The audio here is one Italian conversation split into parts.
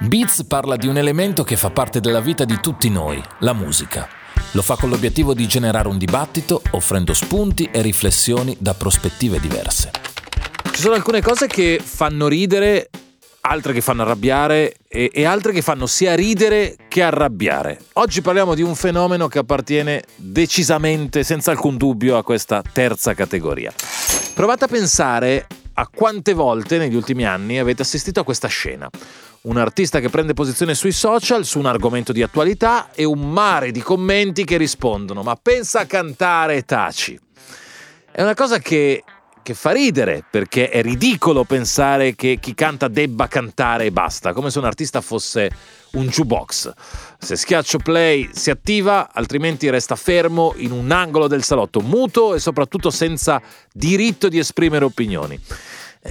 Beats parla di un elemento che fa parte della vita di tutti noi, la musica. Lo fa con l'obiettivo di generare un dibattito, offrendo spunti e riflessioni da prospettive diverse. Ci sono alcune cose che fanno ridere, altre che fanno arrabbiare e, e, altre che fanno sia ridere che arrabbiare. Oggi parliamo di un fenomeno che appartiene decisamente, senza alcun dubbio, a questa terza categoria. Provate a pensare a quante volte negli ultimi anni avete assistito a questa scena un artista che prende posizione sui social su un argomento di attualità e un mare di commenti che rispondono ma pensa a cantare e taci. È una cosa che, che fa ridere perché è ridicolo pensare che chi canta debba cantare e basta, come se un artista fosse un jukebox. Se schiaccio play si attiva, altrimenti resta fermo in un angolo del salotto, muto e soprattutto senza diritto di esprimere opinioni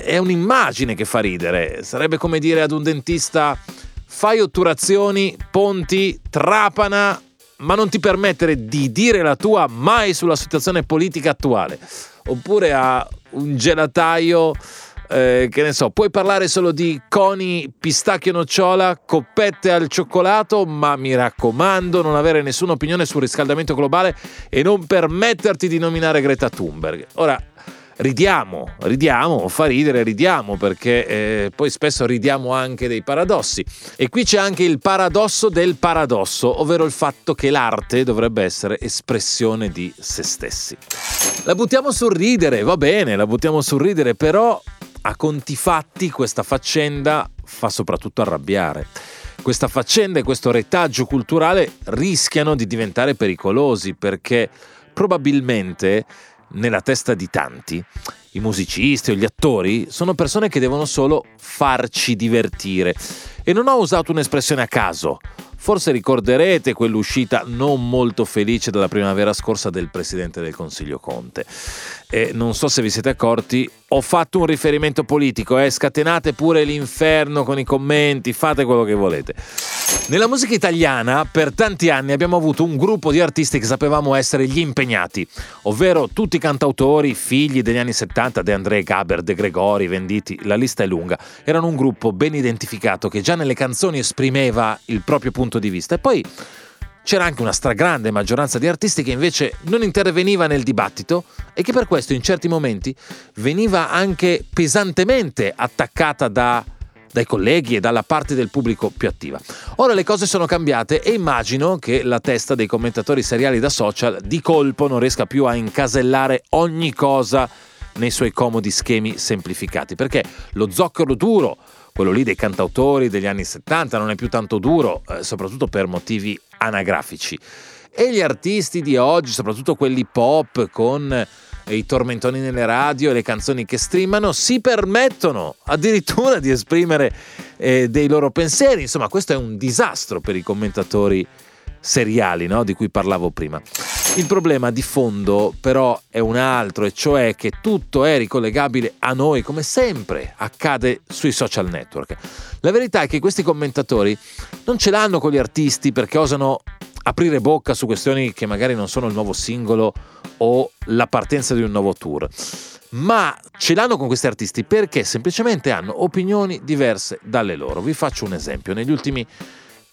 è un'immagine che fa ridere. Sarebbe come dire ad un dentista fai otturazioni, ponti, trapana, ma non ti permettere di dire la tua mai sulla situazione politica attuale. Oppure a un gelataio, eh, che ne so, puoi parlare solo di coni, pistacchio nocciola, coppette al cioccolato, ma mi raccomando non avere nessuna opinione sul riscaldamento globale e non permetterti di nominare Greta Thunberg. Ora, ridiamo, ridiamo, fa ridere, ridiamo, perché eh, poi spesso ridiamo anche dei paradossi. E qui c'è anche il paradosso del paradosso, ovvero il fatto che l'arte dovrebbe essere espressione di se stessi. La buttiamo sul ridere, va bene, la buttiamo sul ridere, però a conti fatti questa faccenda fa soprattutto arrabbiare. Questa faccenda e questo retaggio culturale rischiano di diventare pericolosi perché probabilmente nella testa di tanti, i musicisti o gli attori sono persone che devono solo farci divertire. E non ho usato un'espressione a caso. Forse ricorderete quell'uscita non molto felice della primavera scorsa del Presidente del Consiglio Conte. E non so se vi siete accorti, ho fatto un riferimento politico, eh? scatenate pure l'inferno con i commenti, fate quello che volete. Nella musica italiana per tanti anni abbiamo avuto un gruppo di artisti che sapevamo essere gli impegnati, ovvero tutti i cantautori, figli degli anni 70, De André, Gaber, De Gregori, Venditi, la lista è lunga. Erano un gruppo ben identificato che già nelle canzoni esprimeva il proprio punto di vista e poi c'era anche una stragrande maggioranza di artisti che invece non interveniva nel dibattito e che per questo in certi momenti veniva anche pesantemente attaccata da dai colleghi e dalla parte del pubblico più attiva. Ora le cose sono cambiate e immagino che la testa dei commentatori seriali da social di colpo non riesca più a incasellare ogni cosa nei suoi comodi schemi semplificati, perché lo zoccolo duro, quello lì dei cantautori degli anni 70, non è più tanto duro, eh, soprattutto per motivi anagrafici. E gli artisti di oggi, soprattutto quelli pop con i tormentoni nelle radio e le canzoni che streamano si permettono addirittura di esprimere eh, dei loro pensieri. Insomma, questo è un disastro per i commentatori seriali no? di cui parlavo prima. Il problema di fondo però è un altro, e cioè che tutto è ricollegabile a noi come sempre accade sui social network. La verità è che questi commentatori non ce l'hanno con gli artisti perché osano aprire bocca su questioni che magari non sono il nuovo singolo o la partenza di un nuovo tour. Ma ce l'hanno con questi artisti perché semplicemente hanno opinioni diverse dalle loro. Vi faccio un esempio. Negli ultimi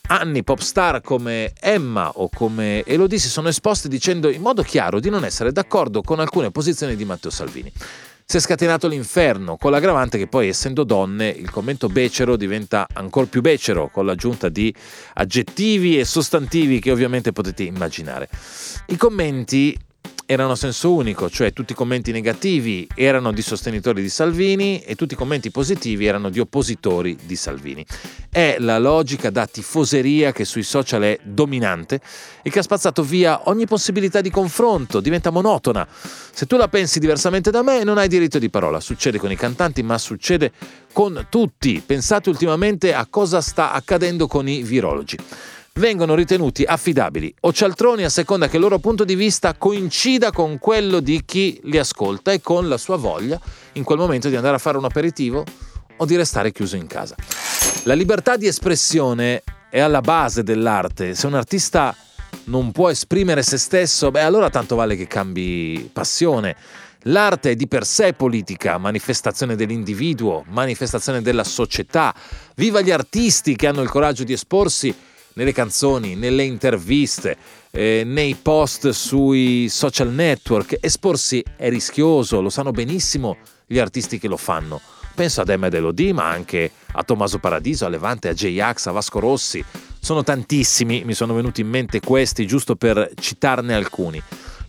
anni pop star come Emma o come Elodie si sono esposti dicendo in modo chiaro di non essere d'accordo con alcune posizioni di Matteo Salvini. Si è scatenato l'inferno, con l'aggravante che poi, essendo donne, il commento becero diventa ancora più becero, con l'aggiunta di aggettivi e sostantivi che ovviamente potete immaginare. I commenti erano a senso unico, cioè tutti i commenti negativi erano di sostenitori di Salvini e tutti i commenti positivi erano di oppositori di Salvini. È la logica da tifoseria che sui social è dominante e che ha spazzato via ogni possibilità di confronto, diventa monotona. Se tu la pensi diversamente da me non hai diritto di parola, succede con i cantanti ma succede con tutti. Pensate ultimamente a cosa sta accadendo con i virologi vengono ritenuti affidabili o cialtroni a seconda che il loro punto di vista coincida con quello di chi li ascolta e con la sua voglia in quel momento di andare a fare un aperitivo o di restare chiuso in casa. La libertà di espressione è alla base dell'arte. Se un artista non può esprimere se stesso, beh allora tanto vale che cambi passione. L'arte è di per sé politica, manifestazione dell'individuo, manifestazione della società. Viva gli artisti che hanno il coraggio di esporsi nelle canzoni, nelle interviste, eh, nei post sui social network. Esporsi è rischioso, lo sanno benissimo gli artisti che lo fanno. Penso ad Emma Elodie, ma anche a Tommaso Paradiso, a Levante, a J-Ax, a Vasco Rossi. Sono tantissimi, mi sono venuti in mente questi giusto per citarne alcuni.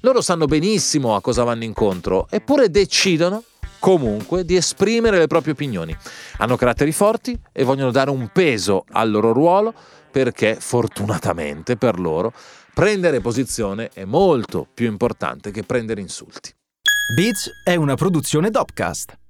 Loro sanno benissimo a cosa vanno incontro, eppure decidono comunque di esprimere le proprie opinioni. Hanno caratteri forti e vogliono dare un peso al loro ruolo perché fortunatamente per loro prendere posizione è molto più importante che prendere insulti. Beats è una produzione Dopcast.